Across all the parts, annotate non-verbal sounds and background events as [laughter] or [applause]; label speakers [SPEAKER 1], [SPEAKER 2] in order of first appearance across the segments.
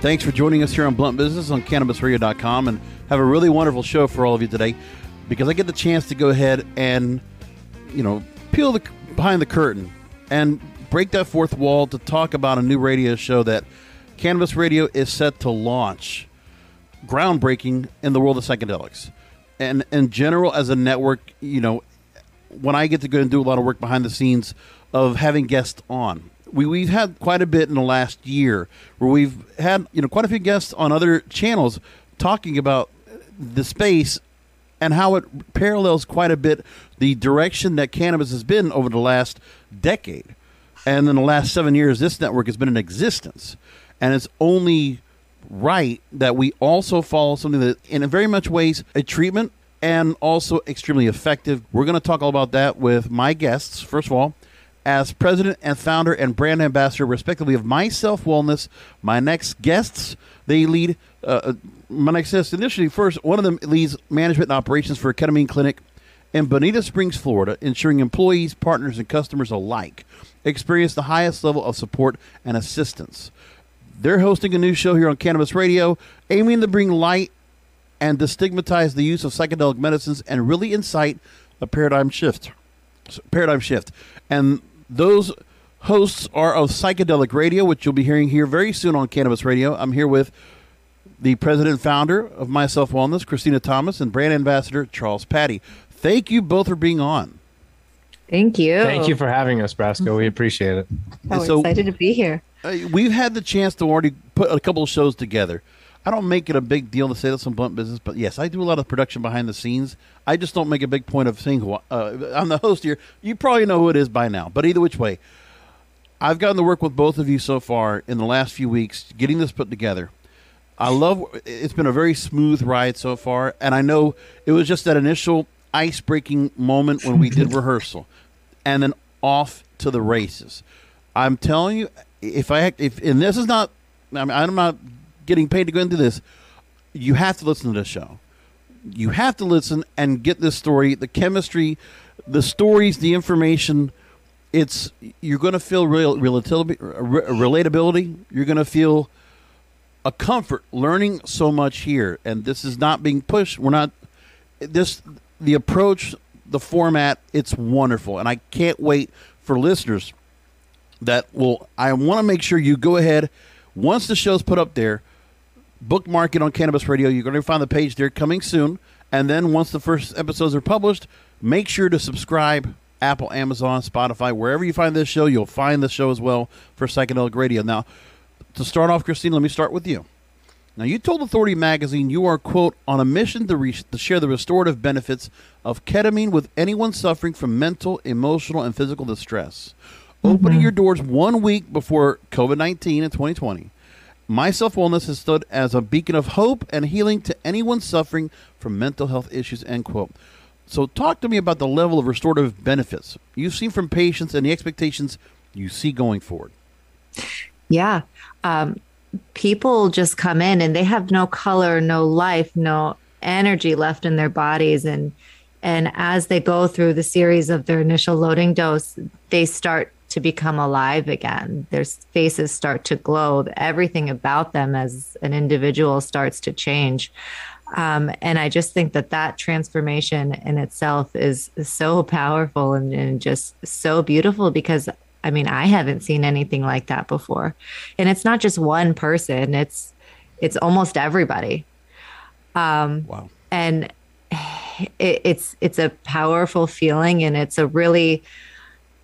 [SPEAKER 1] Thanks for joining us here on Blunt Business on CannabisRadio.com and have a really wonderful show for all of you today because I get the chance to go ahead and, you know, peel the behind the curtain and break that fourth wall to talk about a new radio show that Cannabis Radio is set to launch. Groundbreaking in the world of psychedelics. And in general, as a network, you know, when I get to go and do a lot of work behind the scenes of having guests on, we, we've had quite a bit in the last year where we've had you know quite a few guests on other channels talking about the space and how it parallels quite a bit the direction that cannabis has been over the last decade. And in the last seven years, this network has been in existence. And it's only right that we also follow something that, in very much ways, a treatment and also extremely effective. We're going to talk all about that with my guests. First of all, as president and founder and brand ambassador, respectively, of Myself Wellness. My next guests, they lead uh, uh, my next guest initially. First, one of them leads management and operations for ketamine clinic in Bonita Springs, Florida, ensuring employees, partners, and customers alike experience the highest level of support and assistance. They're hosting a new show here on Cannabis Radio, aiming to bring light and destigmatize the use of psychedelic medicines and really incite a paradigm shift. Paradigm shift. And those hosts are of Psychedelic Radio, which you'll be hearing here very soon on Cannabis Radio. I'm here with the president and founder of Myself Wellness, Christina Thomas, and brand ambassador Charles Patty. Thank you both for being on.
[SPEAKER 2] Thank you.
[SPEAKER 3] Thank you for having us, Brasco. We appreciate it.
[SPEAKER 2] I'm so, excited to be here.
[SPEAKER 1] Uh, we've had the chance to already put a couple of shows together. I don't make it a big deal to say this on Blunt Business, but yes, I do a lot of production behind the scenes. I just don't make a big point of saying who uh, I'm the host here. You probably know who it is by now, but either which way, I've gotten to work with both of you so far in the last few weeks, getting this put together. I love. It's been a very smooth ride so far, and I know it was just that initial ice breaking moment when we did [laughs] rehearsal, and then off to the races. I'm telling you, if I if and this is not, I mean, I'm not getting paid to go into this, you have to listen to this show. You have to listen and get this story, the chemistry, the stories, the information. It's you're going to feel real relatability. You're going to feel a comfort learning so much here, and this is not being pushed. We're not this the approach, the format. It's wonderful, and I can't wait for listeners that will. I want to make sure you go ahead once the show's put up there bookmark it on Cannabis Radio. You're going to find the page there coming soon. And then once the first episodes are published, make sure to subscribe. Apple, Amazon, Spotify, wherever you find this show, you'll find the show as well for Psychedelic Radio. Now, to start off, Christine, let me start with you. Now, you told Authority Magazine you are, quote, on a mission to, re- to share the restorative benefits of ketamine with anyone suffering from mental, emotional, and physical distress. Mm-hmm. Opening your doors one week before COVID 19 in 2020. Myself Wellness has stood as a beacon of hope and healing to anyone suffering from mental health issues, end quote. So, talk to me about the level of restorative benefits you've seen from patients and the expectations you see going forward.
[SPEAKER 2] Yeah. Um, people just come in and they have no color, no life, no energy left in their bodies. And, and as they go through the series of their initial loading dose, they start to become alive again. Their faces start to glow. Everything about them as an individual starts to change. Um, and I just think that that transformation in itself is, so powerful and, and just so beautiful because I mean, I haven't seen anything like that before. And it's not just one person, it's it's almost everybody. Um, wow. And it, it's it's a powerful feeling and it's a really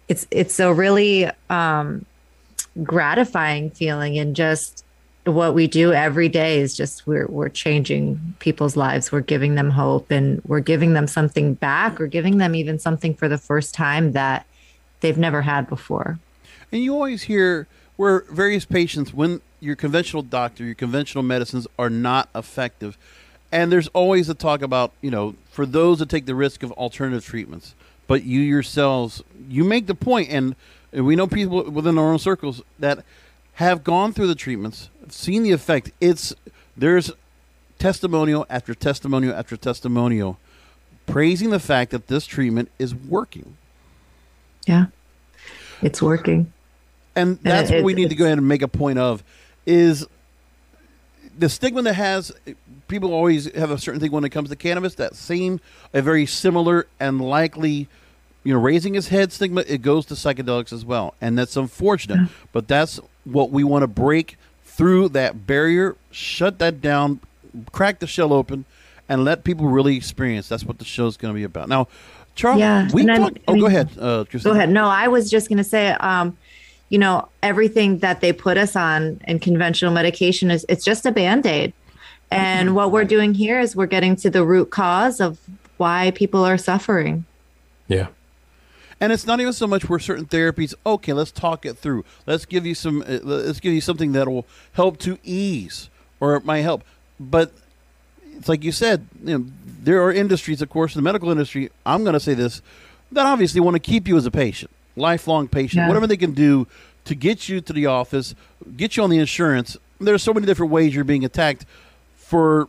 [SPEAKER 2] it's it's a really um, gratifying feeling and just what we do every day is just we're we're changing people's lives. We're giving them hope and we're giving them something back or giving them even something for the first time that they've never had before.
[SPEAKER 1] And you always hear where various patients when your conventional doctor your conventional medicines are not effective. And there's always a talk about you know for those that take the risk of alternative treatments but you yourselves, you make the point, and we know people within our own circles that have gone through the treatments, seen the effect. It's there's testimonial after testimonial after testimonial praising the fact that this treatment is working.
[SPEAKER 2] Yeah, it's working.
[SPEAKER 1] And that's and it, what we need to go ahead and make a point of is the stigma that has people always have a certain thing when it comes to cannabis. That same, a very similar and likely, you know, raising his head stigma. It goes to psychedelics as well, and that's unfortunate. But that's what we want to break through that barrier, shut that down, crack the shell open, and let people really experience. That's what the show's going to be about. Now, Charles,
[SPEAKER 2] Yeah,
[SPEAKER 1] we
[SPEAKER 2] I'm- I
[SPEAKER 1] Oh, go ahead. Uh,
[SPEAKER 2] Go ahead. No, I was just going to say, um, you know, everything that they put us on in conventional medication is it's just a band aid. And what we're doing here is we're getting to the root cause of why people are suffering.
[SPEAKER 3] Yeah.
[SPEAKER 1] And it's not even so much where certain therapies. Okay, let's talk it through. Let's give you some. Uh, let's give you something that will help to ease, or it might help. But it's like you said. You know, there are industries, of course, in the medical industry. I'm going to say this that obviously want to keep you as a patient, lifelong patient,
[SPEAKER 2] Yeah.
[SPEAKER 1] whatever they can do to get you to the office, get you on the insurance. There's so many different ways you're being attacked for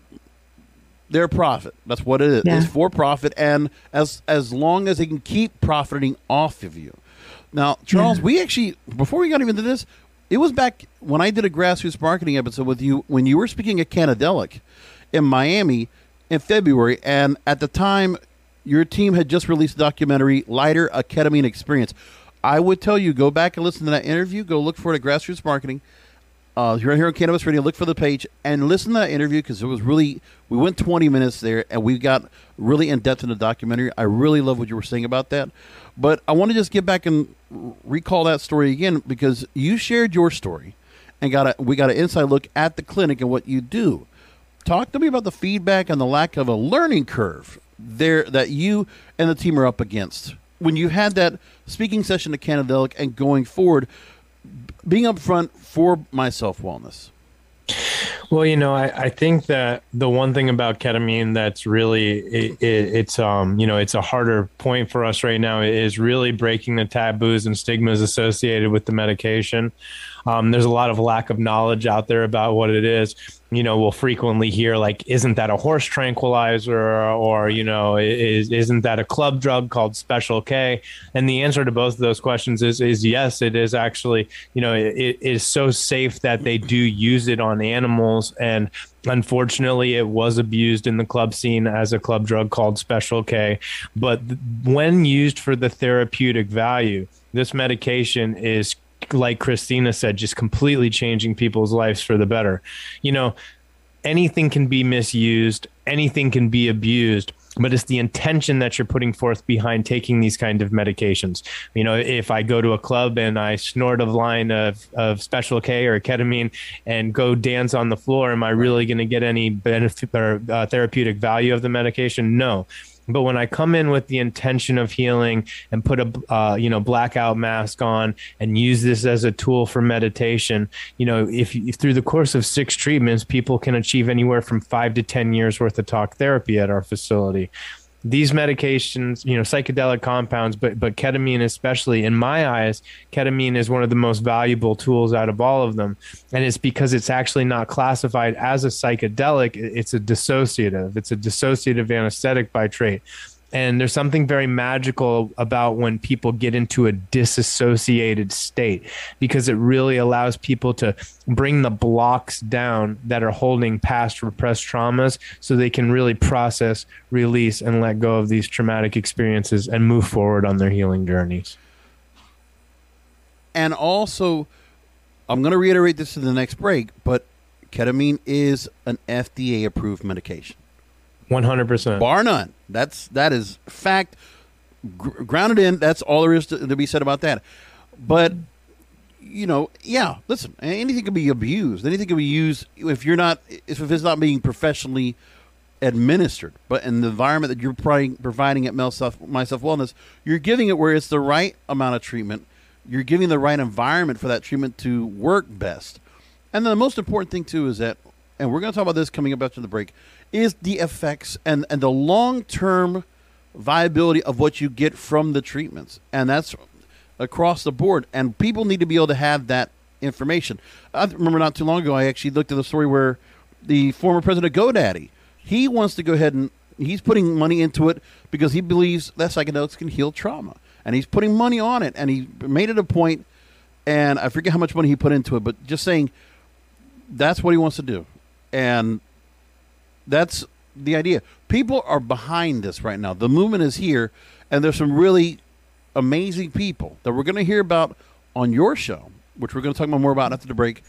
[SPEAKER 1] their profit. That's what it is.
[SPEAKER 2] Yeah.
[SPEAKER 1] It's for profit, and as as long as they can keep profiting off of you. Now, Charles, we actually before we got even to this, it was back when I did a grassroots marketing episode with you when you were speaking at Cannadelic in Miami in February, and at the time, your team had just released a documentary, "Lighter: A Ketamine Experience." I would tell you go back and listen to that interview. Go look for it at Grassroots Marketing. Uh, you're here on Cannabis Radio. Look for the page and listen to that interview because it was really. We went 20 minutes there and we got really in depth in the documentary. I really love what you were saying about that. But I want to just get back and recall that story again because you shared your story and got a we got an inside look at the clinic and what you do. Talk to me about the feedback and the lack of a learning curve there that you and the team are up against when you had that speaking session at Cannadelic and going forward, being upfront for my self wellness.
[SPEAKER 3] Well, you know, I, I think that the one thing about ketamine that's really it, it, it's um you know it's a harder point for us right now is really breaking the taboos and stigmas associated with the medication. Um, there's a lot of lack of knowledge out there about what it is. You know, we'll frequently hear like, "Isn't that a horse tranquilizer?" or you know, "Is isn't that a club drug called Special K?" And the answer to both of those questions is is yes. It is actually you know it, it is so safe that they do use it on animals and unfortunately it was abused in the club scene as a club drug called special k but when used for the therapeutic value this medication is like christina said just completely changing people's lives for the better you know anything can be misused, anything can be abused, but it's the intention that you're putting forth behind taking these kind of medications. You know, if I go to a club and I snort a line of, of special K or ketamine and go dance on the floor, am I really going to get any benefit or uh, therapeutic value of the medication? No. But when I come in with the intention of healing and put a uh, you know blackout mask on and use this as a tool for meditation, you know, if, if through the course of six treatments, people can achieve anywhere from five to ten years worth of talk therapy at our facility. These medications, you know, psychedelic compounds, but but ketamine especially, in my eyes, ketamine is one of the most valuable tools out of all of them, and it's because it's actually not classified as a psychedelic; it's a dissociative. It's a dissociative anesthetic by trait. And there's something very magical about when people get into a disassociated state because it really allows people to bring the blocks down that are holding past repressed traumas so they can really process, release, and let go of these traumatic experiences and move forward on their healing journeys.
[SPEAKER 1] And also, I'm going to reiterate this in the next break, but ketamine is an FDA approved medication.
[SPEAKER 3] 100%.
[SPEAKER 1] bar none. That's that is fact, gr- grounded in. That's all there is to, to be said about that. But you know, yeah. Listen, anything can be abused. Anything can be used if you're not if it's not being professionally administered. But in the environment that you're providing, providing at myself myself wellness, you're giving it where it's the right amount of treatment. You're giving the right environment for that treatment to work best. And then the most important thing too is that, and we're going to talk about this coming up after the break, is the effects and and the long term viability of what you get from the treatments, and that's across the board. And people need to be able to have that information. I remember not too long ago, I actually looked at the story where the former president of GoDaddy he wants to go ahead and he's putting money into it because he believes that psychedelics can heal trauma, and he's putting money on it, and he made it a point, And I forget how much money he put into it, but just saying that's what he wants to do. And that's the idea. People are behind this right now. The movement is here, and there's some really amazing people that we're going to hear about on your show, which we're going to talk about more about after the break,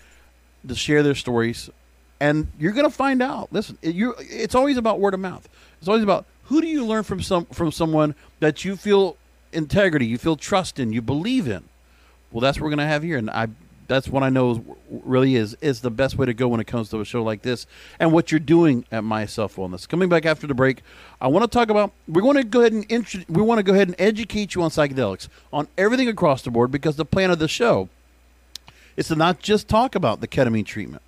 [SPEAKER 1] to share their stories. And you're going to find out. Listen, you it's always about word of mouth. It's always about who do you learn from some from someone that you feel integrity, you feel trust in, you believe in. Well, that's what we're going to have here, and I that's what I know really is is the best way to go when it comes to a show like this and what you're doing at My Self Wellness. Coming back after the break, I want to talk about we're going to go ahead and intro, we want to go ahead and educate you on psychedelics on everything across the board because the plan of the show is to not just talk about the ketamine treatment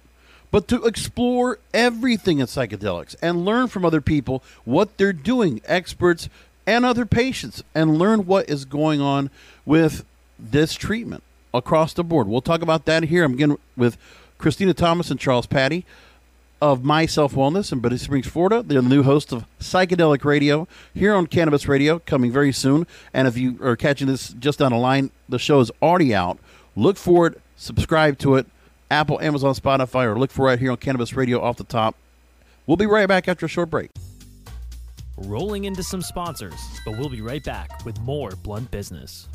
[SPEAKER 1] but to explore everything in psychedelics and learn from other people what they're doing, experts and other patients, and learn what is going on with this treatment across the board. We'll talk about that here. I'm again with Christina Thomas and Charles Patty of My Self Wellness in Bonita Springs, Florida. They're the new host of Psychedelic Radio here on Cannabis Radio, coming very soon. And if you are catching this just down the line, the show is already out. Look for it, subscribe to it, Apple, Amazon, Spotify, or look for it here on Cannabis Radio off the top. We'll be right back after a short break.
[SPEAKER 4] Rolling into some sponsors, but we'll be right back with more Blunt Business.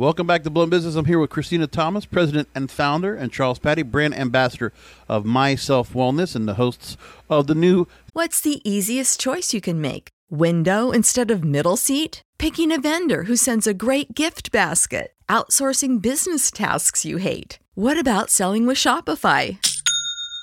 [SPEAKER 1] Welcome back to Blunt Business. I'm here with Christina Thomas, president and founder, and Charles Patty, brand ambassador of Myself Wellness, and the hosts of the new.
[SPEAKER 5] What's the easiest choice you can make? Window instead of middle seat? Picking a vendor who sends a great gift basket? Outsourcing business tasks you hate? What about selling with Shopify?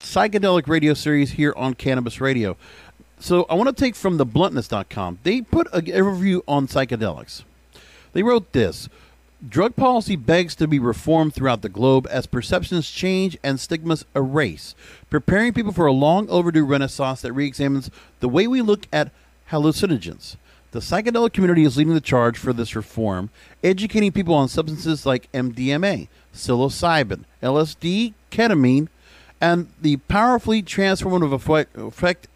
[SPEAKER 1] psychedelic radio series here on Cannabis Radio. So I want to take from the bluntness.com. They put a, a review on psychedelics. They wrote this Drug policy begs to be reformed throughout the globe as perceptions change and stigmas erase, preparing people for a long overdue renaissance that re examines the way we look at hallucinogens. The psychedelic community is leading the charge for this reform, educating people on substances like MDMA, psilocybin, LSD, ketamine, and the powerfully transformative effect, effect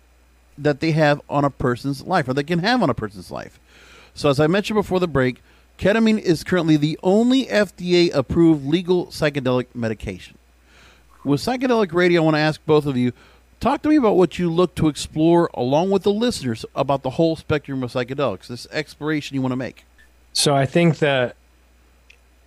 [SPEAKER 1] that they have on a person's life, or they can have on a person's life. So, as I mentioned before the break, ketamine is currently the only FDA approved legal psychedelic medication. With Psychedelic Radio, I want to ask both of you talk to me about what you look to explore along with the listeners about the whole spectrum of psychedelics, this exploration you want to make.
[SPEAKER 3] So, I think that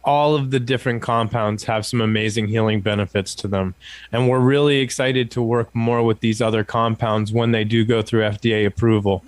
[SPEAKER 3] all of the different compounds have some amazing healing benefits to them. And we're really excited to work more with these other compounds when they do go through FDA approval.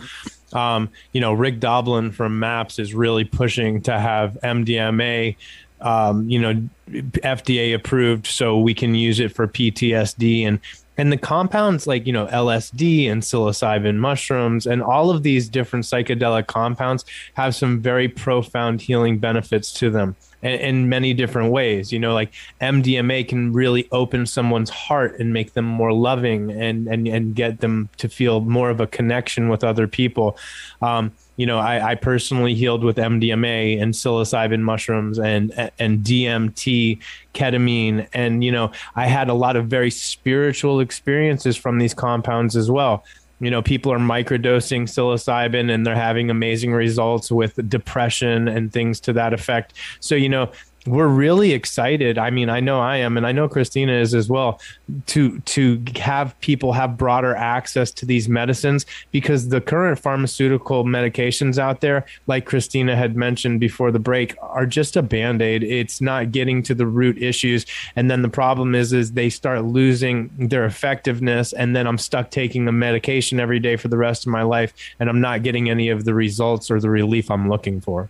[SPEAKER 3] Um, you know, Rick Doblin from MAPS is really pushing to have MDMA, um, you know, FDA approved so we can use it for PTSD and and the compounds like you know LSD and psilocybin mushrooms and all of these different psychedelic compounds have some very profound healing benefits to them in, many different ways. You know, like MDMA can really open someone's heart and make them more loving and and and get them to feel more of a connection with other people. Um, you know, I, I, personally healed with MDMA and psilocybin mushrooms and and DMT, ketamine, and you know, I had a lot of very spiritual experiences from these compounds as well. You know people are microdosing psilocybin and they're having amazing results with depression and things to that effect. So you know we're really excited. I mean, I know I am, and I know Christina is as well, to to have people have broader access to these medicines because the current pharmaceutical medications out there, like Christina had mentioned before the break, are just a band-aid. It's not getting to the root issues. And then the problem is is they start losing their effectiveness, and then I'm stuck taking the medication every day for the rest of my life, and I'm not getting any of the results or the relief I'm looking for.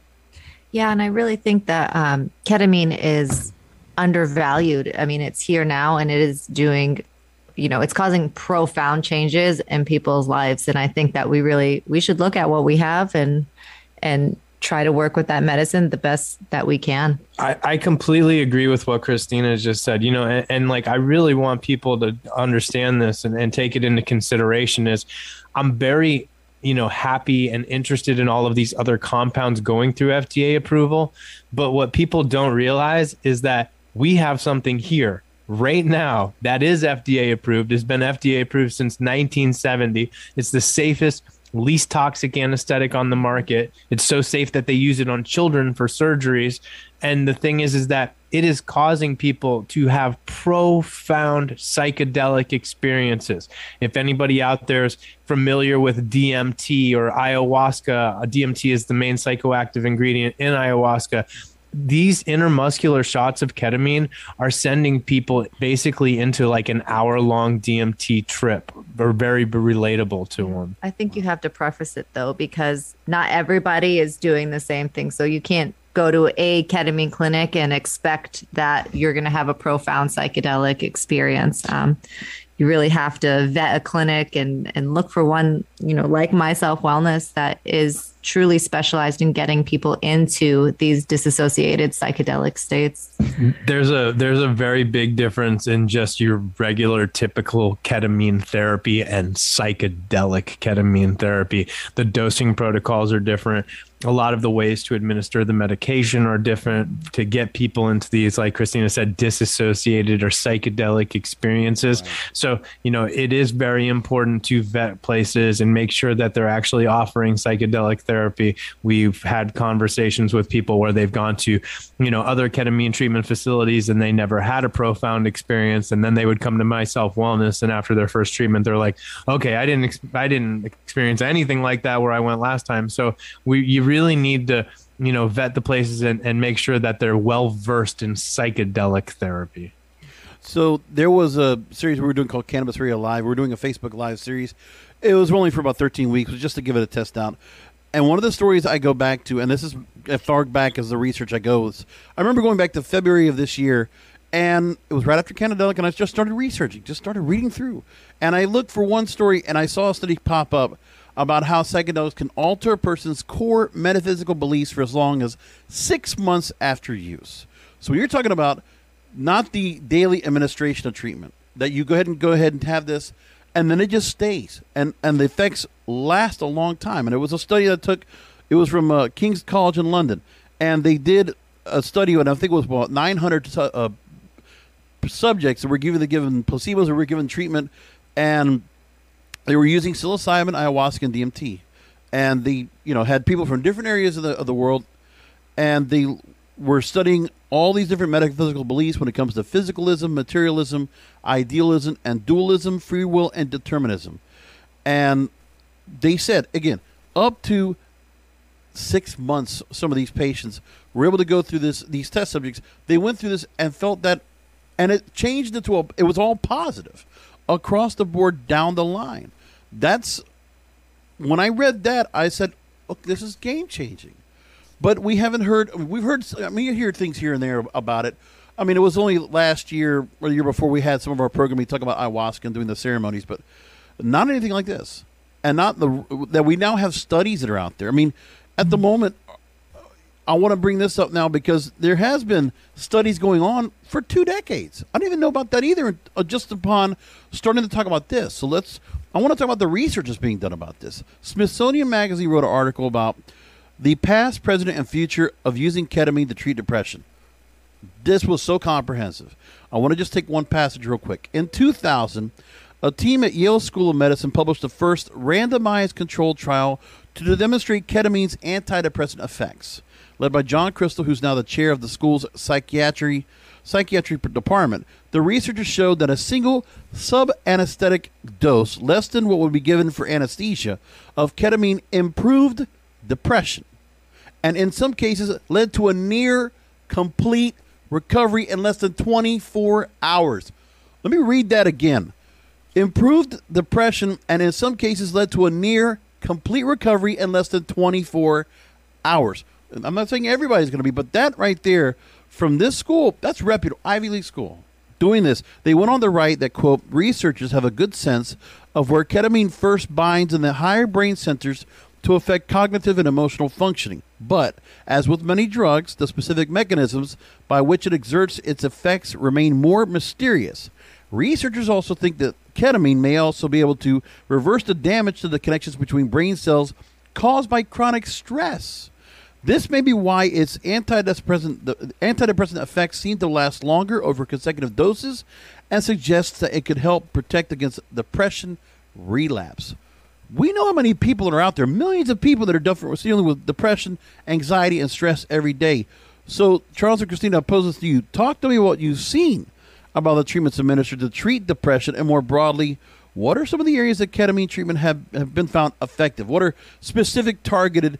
[SPEAKER 2] Yeah, and I really think that um, ketamine is undervalued. I mean, it's here now and it is doing, you know, it's causing profound changes in people's lives. And I think that we really we should look at what we have and and try to work with that medicine the best that we can.
[SPEAKER 3] I, I completely agree with what Christina just said. You know, and, and like I really want people to understand this and, and take it into consideration is I'm very you know happy and interested in all of these other compounds going through FDA approval. But what people don't realize is that we have something here right now that is FDA approved. It's been FDA approved since 1970 it's the safest least toxic anesthetic on the market. It's so safe that they use it on children for surgeries. And the thing is is that it is causing people to have profound psychedelic experiences. If anybody out there is familiar with DMT or ayahuasca, uh, DMT is the main psychoactive ingredient in ayahuasca. These intermuscular shots of ketamine are sending people basically into like an hour long DMT trip. They're very relatable to them.
[SPEAKER 2] I think you have to preface it though, because not everybody is doing the same thing. So you can't go to a ketamine clinic and expect that you're going to have a profound psychedelic experience. Um, you really have to vet a clinic and and look for one, you know, like myself wellness that is truly specialized in getting people into these disassociated psychedelic states.
[SPEAKER 3] There's a there's a very big difference in just your regular typical ketamine therapy and psychedelic ketamine therapy. The dosing protocols are different a lot of the ways to administer the medication are different to get people into these like christina said disassociated or psychedelic experiences. Right. so you know it is very important to vet places and make sure that they're actually offering psychedelic therapy. We've had conversations with people where they've gone to you know other ketamine treatment facilities and they never had a profound experience. And then they would come to myself wellness and after their first treatment they're like okay i didn't i didn't experience anything like that where i went last time. So we you really need to you know vet the places and, and make sure that they're well versed in psychedelic therapy.
[SPEAKER 1] So there was a series we were doing called cannabis radio live. We were doing a facebook live series. It was only for about 13 weeks just to give it a test out. And one of the stories i go back to and this is as far back as the research i go is i remember going back to february of this year and it was right after Cannadelic, and I just started researching, just started reading through. And I looked for one story, and I saw a study pop up about how psychedelics can alter a person's core metaphysical beliefs for as long as six months after use. So you're talking about not the daily administration of treatment that you go ahead and go ahead and have this, and then it just stays, and and the effects last a long time. And it was a study that took, it was from uh, King's College in London, and they did a study, and I think it was about 900 uh, subjects that were given the given placebos, or were given treatment, and they were using psilocybin, ayahuasca, and DMT, and they you know had people from different areas of the of the world, and they were studying all these different metaphysical beliefs when it comes to physicalism, materialism, idealism, and dualism, free will, and determinism, and they said again up to six months some of these patients were able to go through this these test subjects. They went through this and felt that and it changed into a it was all positive across the board down the line that's when I read that, I said, "Look, this is game changing." But we haven't heard. We've heard. I mean, you hear things here and there about it. I mean, it was only last year or the year before we had some of our programming talk about ayahuasca and doing the ceremonies, but not anything like this, and not the that we now have studies that are out there. I mean, at the mm-hmm. moment, I want to bring this up now because there has been studies going on for two decades. I didn't even know about that either, uh, just upon starting to talk about this. So let's I want to talk about the research that's being done about this. Smithsonian Magazine wrote an article about the past, present, and future of using ketamine to treat depression. This was so comprehensive. I want to just take one passage real quick. In 2000, a team at Yale School of Medicine published the first randomized controlled trial to demonstrate ketamine's antidepressant effects. led by John Krystal, who's now the chair of the school's psychiatry psychiatry department. The researchers showed that a single sub-anesthetic dose, less than what would be given for anesthesia, of ketamine improved depression, and in some cases led to a near complete recovery in less than 24 hours. Let me read that again. Improved depression, and in some cases led to a near complete recovery in less than 24 hours. I'm not saying everybody's going to be, but that right there from this school, that's reputable, Ivy League school, doing this. They went on to write that, quote, researchers have a good sense of where ketamine first binds in the higher brain centers to affect cognitive and emotional functioning. But, as with many drugs, the specific mechanisms by which it exerts its effects remain more mysterious. Researchers also think that ketamine may also be able to reverse the damage to the connections between brain cells caused by chronic stress. This may be why its antidepressant, the antidepressant effects seem to last longer over consecutive doses and suggests that it could help protect against depression relapse. We know how many people are out there, millions of people that are dealing with depression, anxiety, and stress every day. So, Charles and Christina, I pose this to you. Talk to me about what you've seen about the treatments administered to treat depression, and more broadly, what are some of the areas that ketamine treatment have, have been found effective? What are specific targeted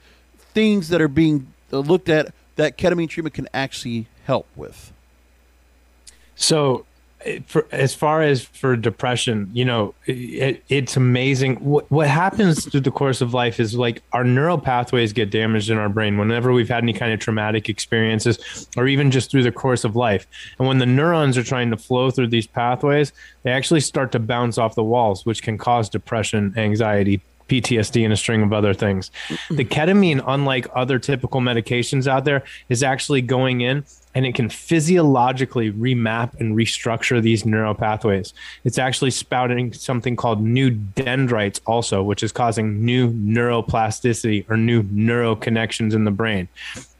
[SPEAKER 1] things that are being uh, looked at that ketamine treatment can actually help with?
[SPEAKER 3] So, for as far as for depression, you know, it, it's amazing what what happens through the course of life is like our neural pathways get damaged in our brain whenever we've had any kind of traumatic experiences, or even just through the course of life. And when the neurons are trying to flow through these pathways, they actually start to bounce off the walls, which can cause depression, anxiety, PTSD and a string of other things. The ketamine, unlike other typical medications out there, is actually going in and it can physiologically remap and restructure these neural pathways. It's actually spouting something called new dendrites, also, which is causing new neuroplasticity or new neural connections in the brain.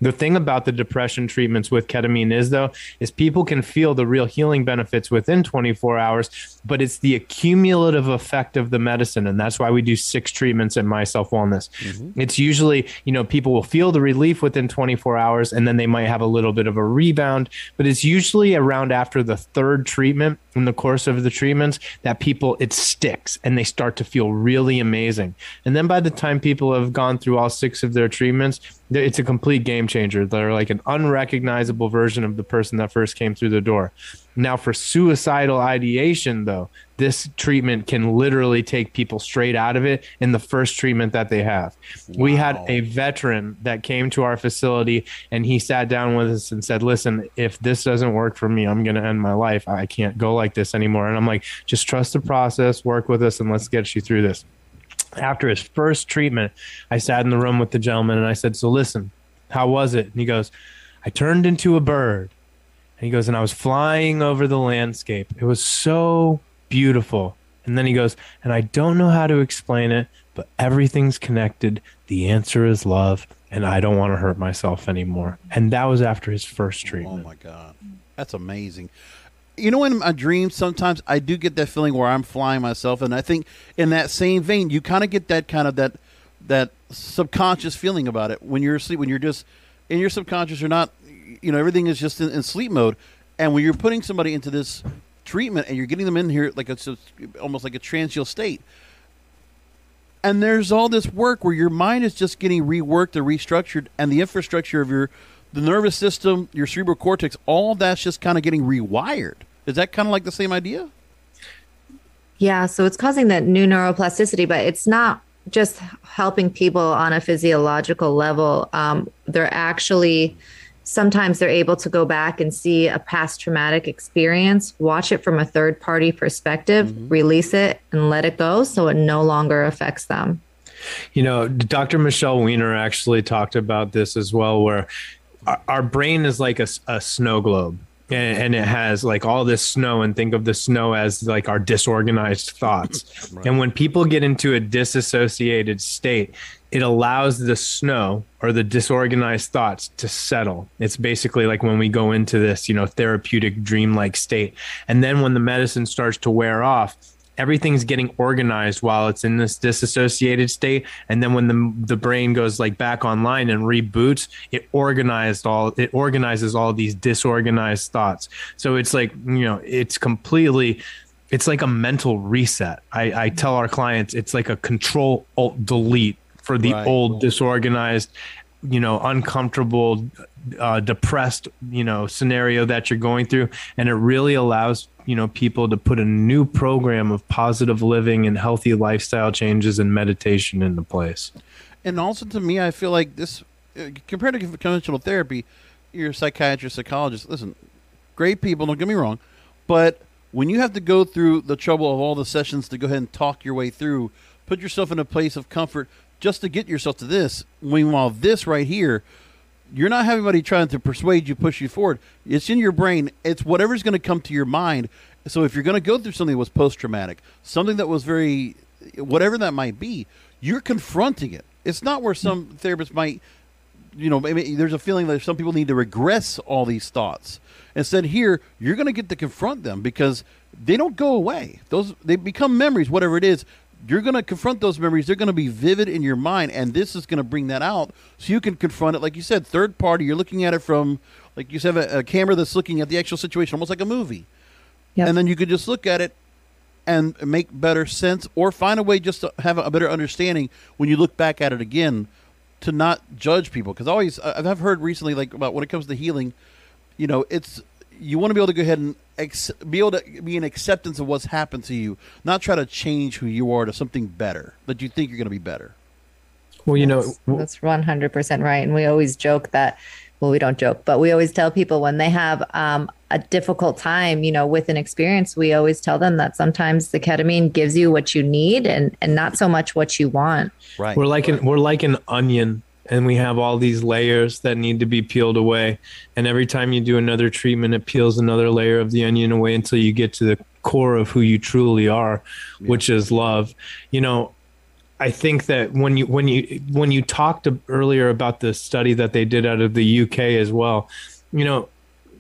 [SPEAKER 3] The thing about the depression treatments with ketamine is, though, is people can feel the real healing benefits within 24 hours, but it's the accumulative effect of the medicine. And that's why we do six treatments at My Self Wellness. Mm-hmm. It's usually, you know, people will feel the relief within 24 hours and then they might have a little bit of a rebound, but it's usually around after the third treatment in the course of the treatments that people, it sticks and they start to feel really amazing. And then by the time people have gone through all six of their treatments, it's a complete game changer. They're like an unrecognizable version of the person that first came through the door. Now, for suicidal ideation, though, this treatment can literally take people straight out of it in the first treatment that they have. Wow. We had a veteran that came to our facility and he sat down with us and said, Listen, if this doesn't work for me, I'm going to end my life. I can't go like this anymore. And I'm like, Just trust the process, work with us, and let's get you through this after his first treatment, I sat in the room with the gentleman and I said, So listen, how was it? And he goes, I turned into a bird. And he goes, and I was flying over the landscape. It was so beautiful. And then he goes, and I don't know how to explain it, but everything's connected. The answer is love, and I don't want to hurt myself anymore. And that was after his first oh treatment.
[SPEAKER 1] Oh my God. That's amazing you know, in my dreams, sometimes I do get that feeling where I'm flying myself, and I think in that same vein, you kind of get that kind of that that subconscious feeling about it when you're asleep, when you're just in your subconscious, you're not, you know, everything is just in, in sleep mode, and when you're putting somebody into this treatment and you're getting them in here like it's almost like a transial state. And there's all this work where your mind is just getting reworked and restructured, and the infrastructure of your the nervous system, your cerebral cortex, all that's just kind of getting rewired. Is that kind of like the same idea?
[SPEAKER 2] Yeah, so it's causing that new neuroplasticity, but it's not just helping people on a physiological level. Um, they're actually sometimes they're able to go back and see a past traumatic experience, watch it from a third party perspective, mm-hmm. release it, and let it go so it no longer affects them.
[SPEAKER 3] You know, Dr. Michelle Weiner actually talked about this as well, where our, our brain is like a, a snow globe and, and, it has like all this snow and think of the snow as like our disorganized thoughts. Right. and when people get into a disassociated state it allows the snow or the disorganized thoughts to settle. It's basically like when we go into this you know therapeutic dreamlike state. And then when the medicine starts to wear off everything's getting organized while it's in this disassociated state. And then when the the brain goes like back online and reboots it organized all it organizes all these disorganized thoughts. So it's like you know it's completely it's like a mental reset. I i tell our clients it's like a control alt delete for the
[SPEAKER 1] Right.
[SPEAKER 3] old disorganized you know uncomfortable uh, depressed you know scenario that you're going through and it really allows you know people to put a new program of positive living and healthy lifestyle changes and meditation into place
[SPEAKER 1] And also, to me, I feel like this, uh, compared to conventional therapy, you're a psychiatrist, psychologist. Listen, great people, don't get me wrong, but when you have to go through the trouble of all the sessions to go ahead and talk your way through, put yourself in a place of comfort just to get yourself to this. Meanwhile, this right here, you're not having anybody trying to persuade you, push you forward. It's in your brain. It's whatever's going to come to your mind. So if you're going to go through something that was post traumatic, something that was very, whatever that might be, you're confronting it. It's not where some therapists might, you know, maybe there's a feeling that some people need to regress all these thoughts. Instead, here you're going to get to confront them because they don't go away. Those they become memories, whatever it is. You're going to confront those memories. They're going to be vivid in your mind, and this is going to bring that out so you can confront it. Like you said, third party. You're looking at it from, like you said, a, a camera that's looking at the actual situation, almost like a movie.
[SPEAKER 2] Yep.
[SPEAKER 1] And then you could just look at it and make better sense, or find a way just to have a better understanding when you look back at it again, to not judge people. Because always, I've heard recently, like about when it comes to healing, you know, it's you want to be able to go ahead and ex- be able to be in acceptance of what's happened to you, not try to change who you are to something better that you think you're going to be better.
[SPEAKER 3] well you know
[SPEAKER 2] That's 100% right. And we always joke that, well, we don't joke, but we always tell people when they have um, a difficult time, you know, with an experience, we always tell them that sometimes the ketamine gives you what you need and, and not so much what you want.
[SPEAKER 1] Right.
[SPEAKER 3] We're like an we're like an onion and we have all these layers that need to be peeled away. And every time you do another treatment, it peels another layer of the onion away until you get to the core of who you truly are, which is love. You know, I think that when you when you when you talked earlier about the study that they did out of the UK as well, you know,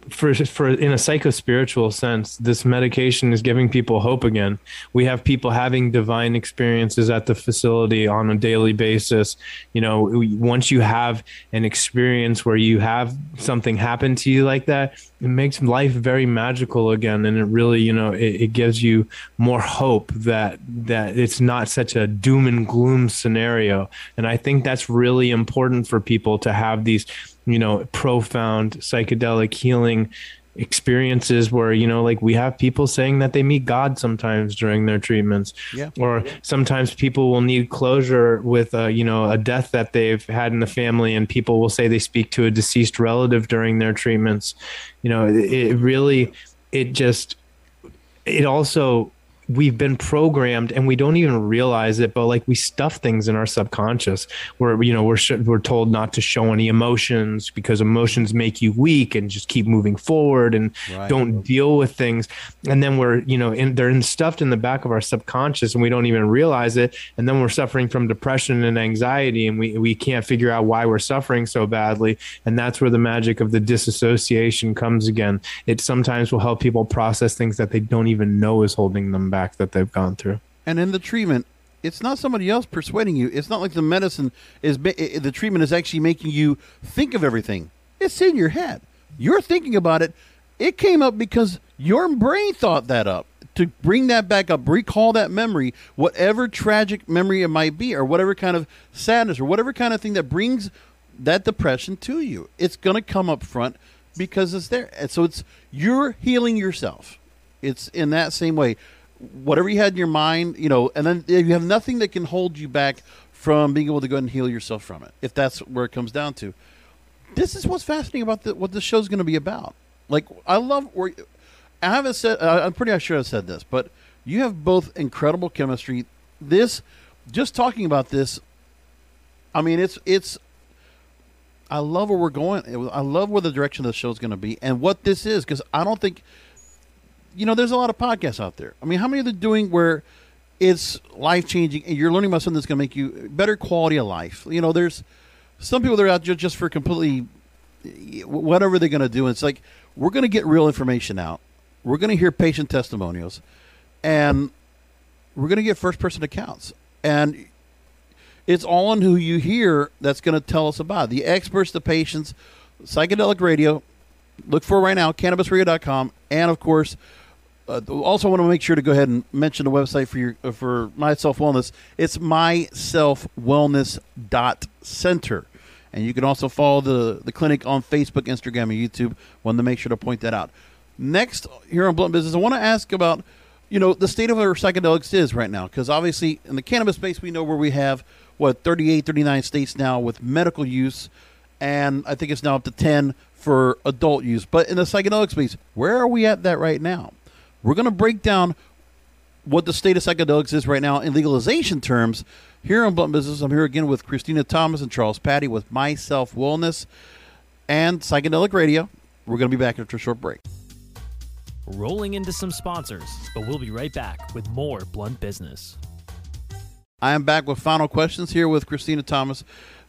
[SPEAKER 3] for for in a psycho-spiritual sense this medication is giving people hope again. We have people having divine experiences at the facility on a daily basis. You know once you have an experience where you have something happen to you like that it makes life very magical again. And it really you know it, it gives you more hope that that it's not such a doom and gloom scenario. And i think that's really important for people to have these you know profound psychedelic healing experiences where you know like we have people saying that they meet god sometimes during their treatments
[SPEAKER 1] Yeah.
[SPEAKER 3] or sometimes people will need closure with a you know a death that they've had in the family and people will say they speak to a deceased relative during their treatments you know it, it really it just it also we've been programmed and we don't even realize it but like we stuff things in our subconscious where you know we're we're told not to show any emotions because emotions make you weak and just keep moving forward and
[SPEAKER 1] Right.
[SPEAKER 3] don't deal with things. And then we're you know in, they're in, stuffed in the back of our subconscious and we don't even realize it. And then we're suffering from depression and anxiety and we we can't figure out why we're suffering so badly. And that's where the magic of the disassociation comes again. It sometimes will help people process things that they don't even know is holding them back that they've gone through
[SPEAKER 1] And in the treatment, it's not somebody else persuading you. It's not like the medicine is the treatment is actually making you think of everything. It's in your head. You're thinking about it. It came up because your brain thought that up to bring that back up, recall that memory, whatever tragic memory it might be, or whatever kind of sadness, or whatever kind of thing that brings that depression to you. It's going to come up front because it's there. And so it's you're healing yourself. It's in that same way. Whatever you had in your mind, you know, and then you have nothing that can hold you back from being able to go and heal yourself from it. If that's where it comes down to. This is what's fascinating about the, what the show's going to be about. Like, I love where I haven't said. I'm pretty sure I've said this, but you have both incredible chemistry. This, just talking about this, I mean, it's it's. I love where we're going. I love where the direction of the show is going to be and what this is because I don't think, you know, there's a lot of podcasts out there. I mean, how many are doing where it's life changing and you're learning about something that's going to make you better quality of life? You know, there's some people that are out there just for completely whatever they're going to do. It's like we're going to get real information out. We're going to hear patient testimonials, and we're going to get first person accounts. And it's all on who you hear that's going to tell us about the experts, the patients, psychedelic radio. Look for right now, cannabisradio.com, and of course, uh, also want to make sure to go ahead and mention the website for your uh, for my self wellness. It's myselfwellness.center. And you can also follow the, the clinic on Facebook, Instagram, and YouTube. Wanted to make sure to point that out. Next, here on Blunt Business, I want to ask about, you know, the state of where psychedelics is right now. Because obviously, in the cannabis space, we know where we have, what, 38, 39 states now with medical use. And I think it's now up to 10 for adult use. But in the psychedelic space, where are we at that right now? We're going to break down what the state of psychedelics is right now in legalization terms. Here on Blunt Business, I'm here again with Christina Thomas and Charles Patty with Myself Wellness and Psychedelic Radio. We're going to be back after a short break.
[SPEAKER 4] Rolling into some sponsors, but we'll be right back with more Blunt Business.
[SPEAKER 1] I am back with final questions here with Christina Thomas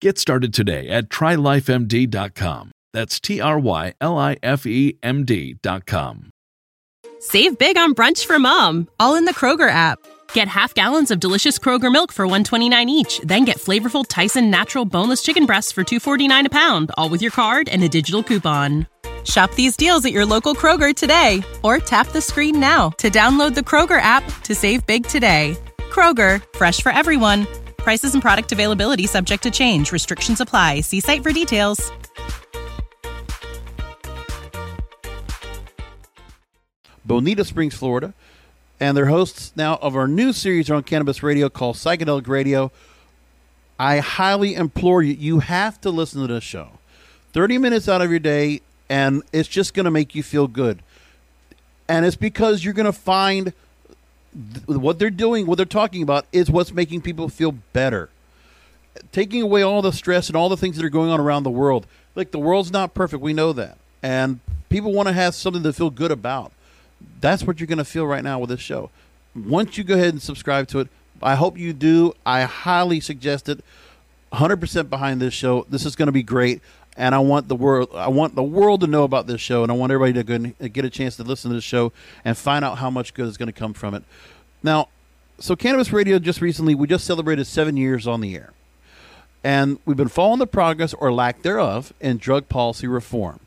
[SPEAKER 6] Get started today at trylifemd.com. That's T R Y L I F E M D.com.
[SPEAKER 7] Save big on brunch for mom, all in the Kroger app. Get half gallons of delicious Kroger milk for 129 each, then get flavorful Tyson natural boneless chicken breasts for 249 a pound, all with your card and a digital coupon. Shop these deals at your local Kroger today or tap the screen now to download the Kroger app to save big today. Kroger, fresh for everyone. Prices and product availability subject to change. Restrictions apply. See site for details.
[SPEAKER 1] Bonita Springs, Florida. And they're hosts now of our new series on Cannabis Radio called Psychedelic Radio. I highly implore you, you have to listen to this show. 30 minutes out of your day, and it's just going to make you feel good. And it's because you're going to find what they're doing, what they're talking about, is what's making people feel better. Taking away all the stress and all the things that are going on around the world. Like the world's not perfect, we know that, and people want to have something to feel good about. That's what you're going to feel right now with this show. Once you go ahead and subscribe to it, I hope you do. I highly suggest it. 100% behind this show. This is going to be great and I want the world I want the world to know about this show, and I want everybody to get a chance to listen to the show and find out how much good is going to come from it. Now, so Cannabis Radio just recently we just celebrated seven years on the air, and we've been following the progress or lack thereof in drug policy reform,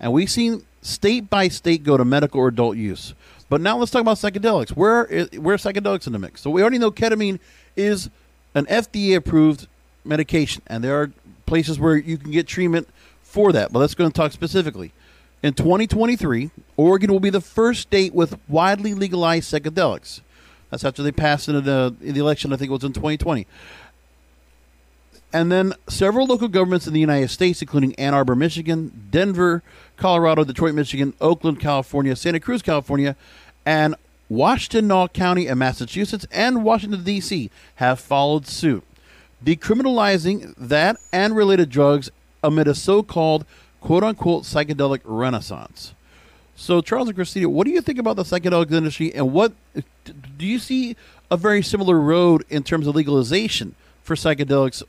[SPEAKER 1] and we've seen state by state go to medical or adult use. But now let's talk about psychedelics. Where where are psychedelics in the mix? So we already know ketamine is an FDA approved medication, and there are places where you can get treatment for that. But let's go and talk specifically. In 2023, Oregon will be the first state with widely legalized psychedelics. That's after they passed in the, in the election, I think it was in 2020. And then several local governments in the United States, including Ann Arbor, Michigan, Denver, Colorado, Detroit, Michigan, Oakland, California, Santa Cruz, California, and Washtenaw County in Massachusetts and Washington, D.C., have followed suit decriminalizing that and related drugs amid a so called quote unquote psychedelic renaissance. So, Charles and Christina, what do you think about the psychedelic industry and what do you see a very similar road in terms of legalization for psychedelics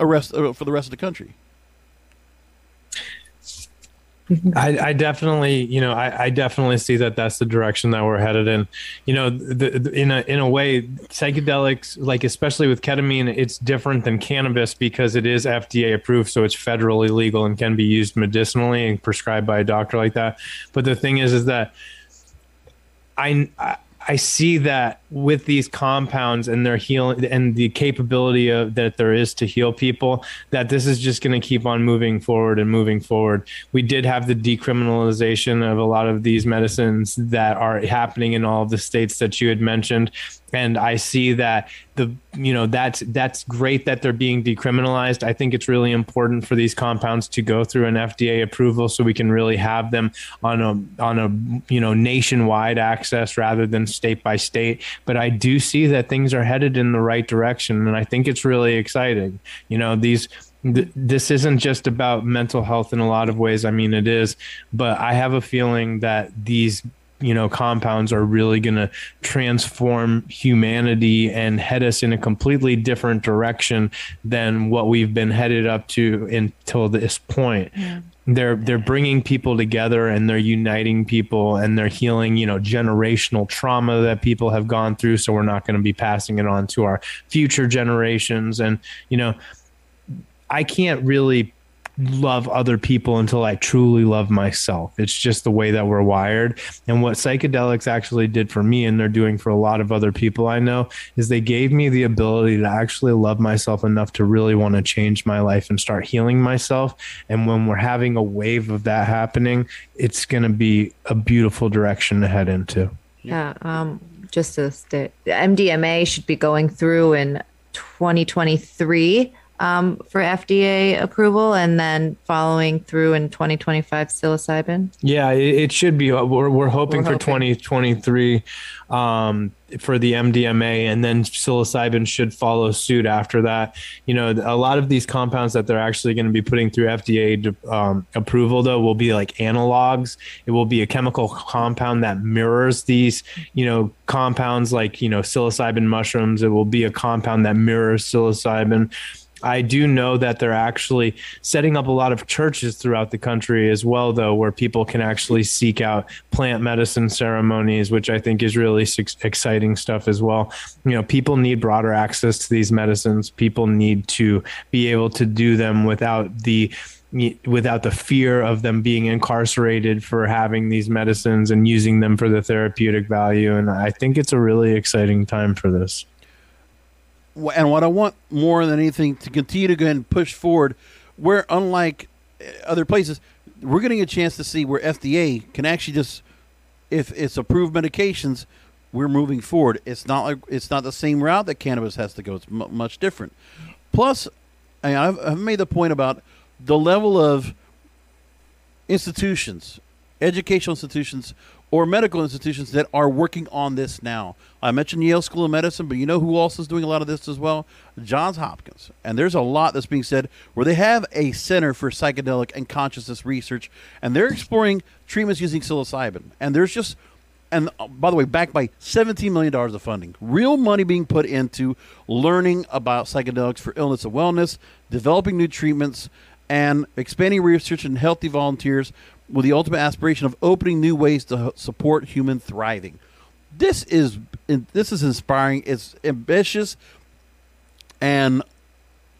[SPEAKER 1] arrest, uh, for the rest of the country? [laughs]
[SPEAKER 3] I, I, definitely, you know, I, I, definitely see that that's the direction that we're headed in. You know, the, the, in a in a way, psychedelics, like especially with ketamine, it's different than cannabis because it is FDA approved, so it's federally legal and can be used medicinally and prescribed by a doctor like that. But the thing is, is that I I see that with these compounds and their healing and the capability of that there is to heal people that this is just going to keep on moving forward and moving forward we did have the decriminalization of a lot of these medicines that are happening in all of the states that you had mentioned and I see that the you know that's that's great that they're being decriminalized. I think it's really important for these compounds to go through an FDA approval so we can really have them on a on a you know nationwide access rather than state by state. But I do see that things are headed in the right direction, and I think it's really exciting. You know these this isn't just about mental health in a lot of ways. I mean, it is, but I have a feeling that these you know compounds are really going to transform humanity and head us in a completely different direction than what we've been headed up to until this point. Yeah. they're they're bringing people together and they're uniting people and they're healing you know generational trauma that people have gone through. So we're not going to be passing it on to our future generations. And you know I can't really love other people until I truly love myself. It's just the way that we're wired. And what psychedelics actually did for me, and they're doing for a lot of other people I know, is they gave me the ability to actually love myself enough to really want to change my life and start healing myself. And when we're having a wave of that happening, it's going to be a beautiful direction to head into.
[SPEAKER 2] Yeah. Um, just to the MDMA should be going through in 2023 um, for FDA approval and then following through in 2025 psilocybin?
[SPEAKER 3] Yeah, it, it should be. We're, we're hoping we're for 2023 um, for the MDMA, and then psilocybin should follow suit after that. You know, a lot of these compounds that they're actually going to be putting through FDA um, approval, though, will be like analogs. It will be a chemical compound that mirrors these, you know, compounds like, you know, psilocybin mushrooms. It will be a compound that mirrors psilocybin I do know that they're actually setting up a lot of churches throughout the country as well, though, where people can actually seek out plant medicine ceremonies, which I think is really exciting stuff as well. You know, people need broader access to these medicines. People need to be able to do them without the without the fear of them being incarcerated for having these medicines and using them for the therapeutic value. And I think it's a really exciting time for this
[SPEAKER 1] and what I want more than anything to continue to go ahead and push forward, where unlike uh, other places, we're getting a chance to see where FDA can actually just, if it's approved medications, we're moving forward. It's not like it's not the same route that cannabis has to go. It's m- much different. Plus, I've, I've made the point about the level of institutions, educational institutions or medical institutions that are working on this now. I mentioned Yale School of Medicine, but you know who else is doing a lot of this as well? Johns Hopkins. And there's a lot that's being said where they have a center for psychedelic and consciousness research, and they're exploring treatments using psilocybin. And there's just and uh, by the way, backed by $17 million of funding. Real money being put into learning about psychedelics for illness and wellness, developing new treatments, and expanding research in healthy volunteers with the ultimate aspiration of opening new ways to support human thriving. This is this is inspiring. It's ambitious, and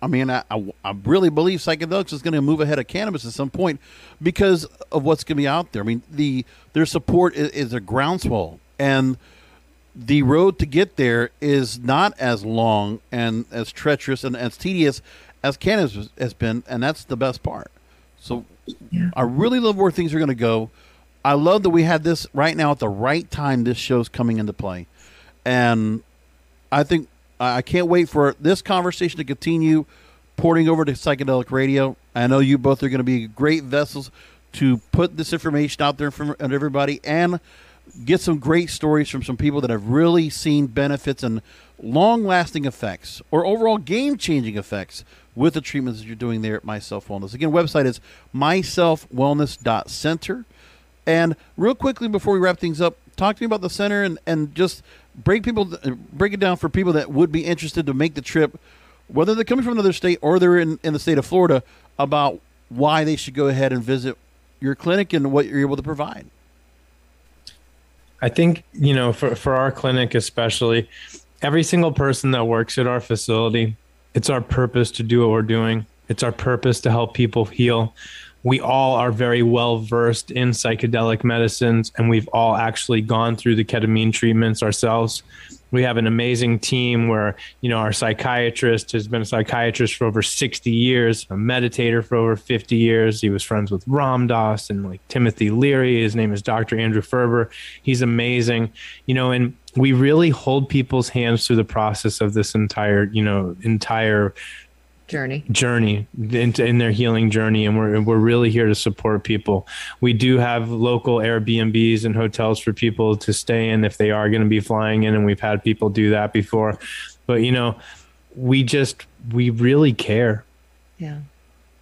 [SPEAKER 1] I mean, I, I, I really believe psychedelics is going to move ahead of cannabis at some point because of what's going to be out there. I mean, the their support is, is a groundswell, and the road to get there is not as long and as treacherous and as tedious as cannabis has been, and that's the best part. So yeah. I really love where things are going to go. I love that we had this right now at the right time. This show's coming into play, and I think I can't wait for this conversation to continue porting over to psychedelic radio. I know you both are going to be great vessels to put this information out there for everybody and get some great stories from some people that have really seen benefits and long lasting effects or overall game changing effects with the treatments that you're doing there at Myself Wellness. Again, website is myselfwellness.center. And real quickly before we wrap things up, talk to me about the center and, and just break people break it down for people that would be interested to make the trip, whether they're coming from another state or they're in, in the state of Florida, about why they should go ahead and visit your clinic and what you're able to provide.
[SPEAKER 3] I think, you know, for, for our clinic especially, every single person that works at our facility it's our purpose to do what we're doing. It's our purpose to help people heal. We all are very well versed in psychedelic medicines, and we've all actually gone through the ketamine treatments ourselves. We have an amazing team where you know our psychiatrist has been a psychiatrist for over 60 years a meditator for over 50 years. He was friends with ram dass and like timothy leary. His name is dr andrew ferber. He's amazing. You know and we really hold people's hands through the process of this entire you know entire
[SPEAKER 2] journey.
[SPEAKER 3] Journey in, in their healing journey and we're, we're really here to support people. We do have local airbnbs and hotels for people to stay in if they are going to be flying in and we've had people do that before. But you know we just we really care.
[SPEAKER 2] Yeah.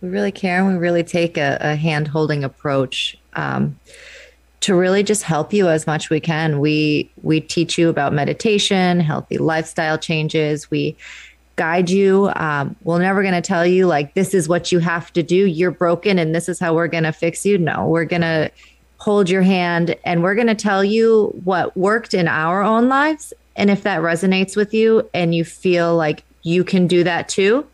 [SPEAKER 2] We really care and we really take a, a hand holding approach um, to really just help you as much we can. We we teach you about meditation healthy lifestyle changes. We guide you. Um, we're never going to tell you, like, this is what you have to do. You're broken and this is how we're going to fix you. No, we're going to hold your hand and we're going to tell you what worked in our own lives. And if that resonates with you and you feel like you can do that too,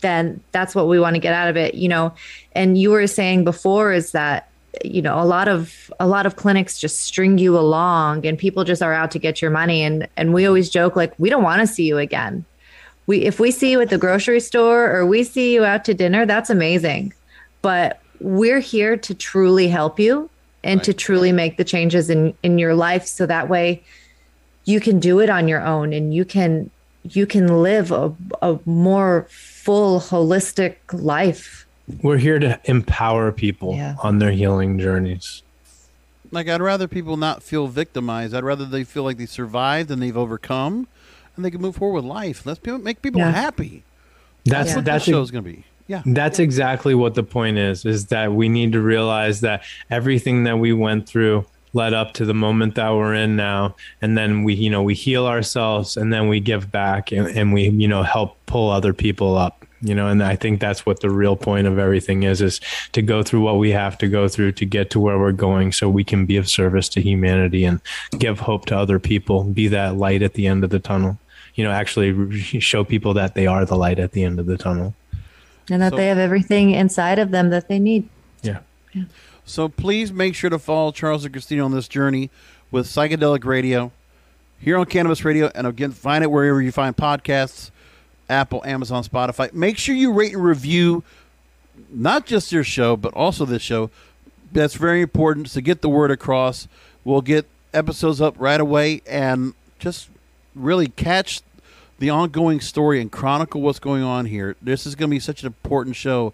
[SPEAKER 2] then that's what we want to get out of it. You know, and you were saying before is that you know a lot of a lot of clinics just string you along and people just are out to get your money and and we always joke like we don't want to see you again we if we see you at the grocery store or we see you out to dinner, that's amazing. But we're here to truly help you and right. to truly make the changes in in your life so that way you can do it on your own and you can you can live a, a more full holistic life
[SPEAKER 3] we're here to empower people yeah. on their healing journeys
[SPEAKER 1] like i'd rather people not feel victimized i'd rather they feel like they survived and they've overcome and they can move forward with life. Let's make people yeah. happy.
[SPEAKER 3] That's
[SPEAKER 1] what
[SPEAKER 3] that's
[SPEAKER 1] the show's going to be. Yeah.
[SPEAKER 3] That's exactly what the point is is that we need to realize that everything that we went through led up to the moment that we're in now and then we you know we heal ourselves and then we give back and, and we you know help pull other people up you know and i think that's what the real point of everything is is to go through what we have to go through to get to where we're going so we can be of service to humanity and give hope to other people be that light at the end of the tunnel you know actually show people that they are the light at the end of the tunnel.
[SPEAKER 2] And that so, they have everything inside of them that they need.
[SPEAKER 3] Yeah.
[SPEAKER 2] yeah.
[SPEAKER 1] So please make sure to follow charles and christina on this journey with psychedelic radio here on cannabis radio. And again find it wherever you find podcasts apple amazon spotify. Make sure you rate and review not just your show but also this show. That's very important to get the word across. We'll get episodes up right away and just really catch the ongoing story and chronicle what's going on here. This is going to be such an important show.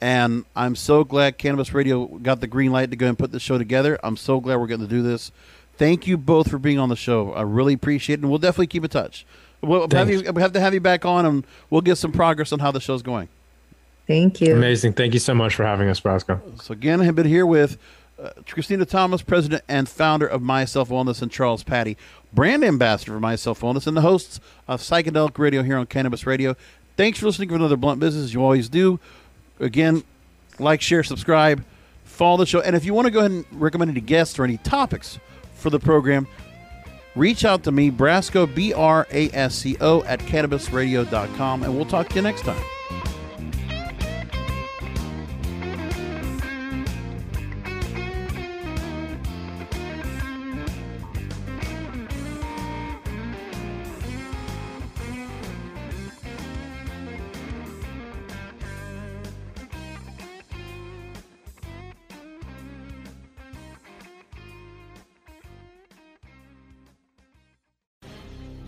[SPEAKER 1] And I'm so glad Cannabis Radio got the green light to go and put this show together. I'm so glad we're getting to do this. Thank you both for being on the show. I really appreciate it, and we'll definitely keep in touch. We'll have, you, we'll have to have you back on, and we'll get some progress on how the show's going.
[SPEAKER 2] Thank you.
[SPEAKER 3] Amazing. Thank you so much for having us, Brasco.
[SPEAKER 1] So again, I have been here with uh, Christina Thomas, president and founder of Myself Wellness, and Charles Patty, brand ambassador for Myself Wellness, and the hosts of Psychedelic Radio here on Cannabis Radio. Thanks for listening to another Blunt Business. as You always do. Again, like, share, subscribe, follow the show. And if you want to go ahead and recommend any guests or any topics for the program, reach out to me, Brasco, B R A S C O, at cannabisradio.com, and we'll talk to you next time.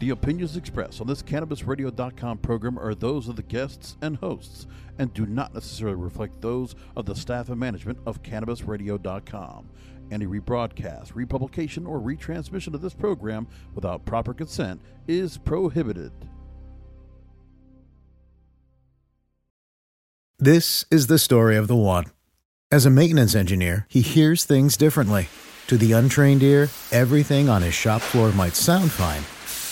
[SPEAKER 1] The opinions expressed on this CannabisRadio.com program are those of the guests and hosts and do not necessarily reflect those of the staff and management of CannabisRadio.com. Any rebroadcast, republication, or retransmission of this program without proper consent is prohibited.
[SPEAKER 8] This is the story of the one. As a maintenance engineer, he hears things differently. To the untrained ear, everything on his shop floor might sound fine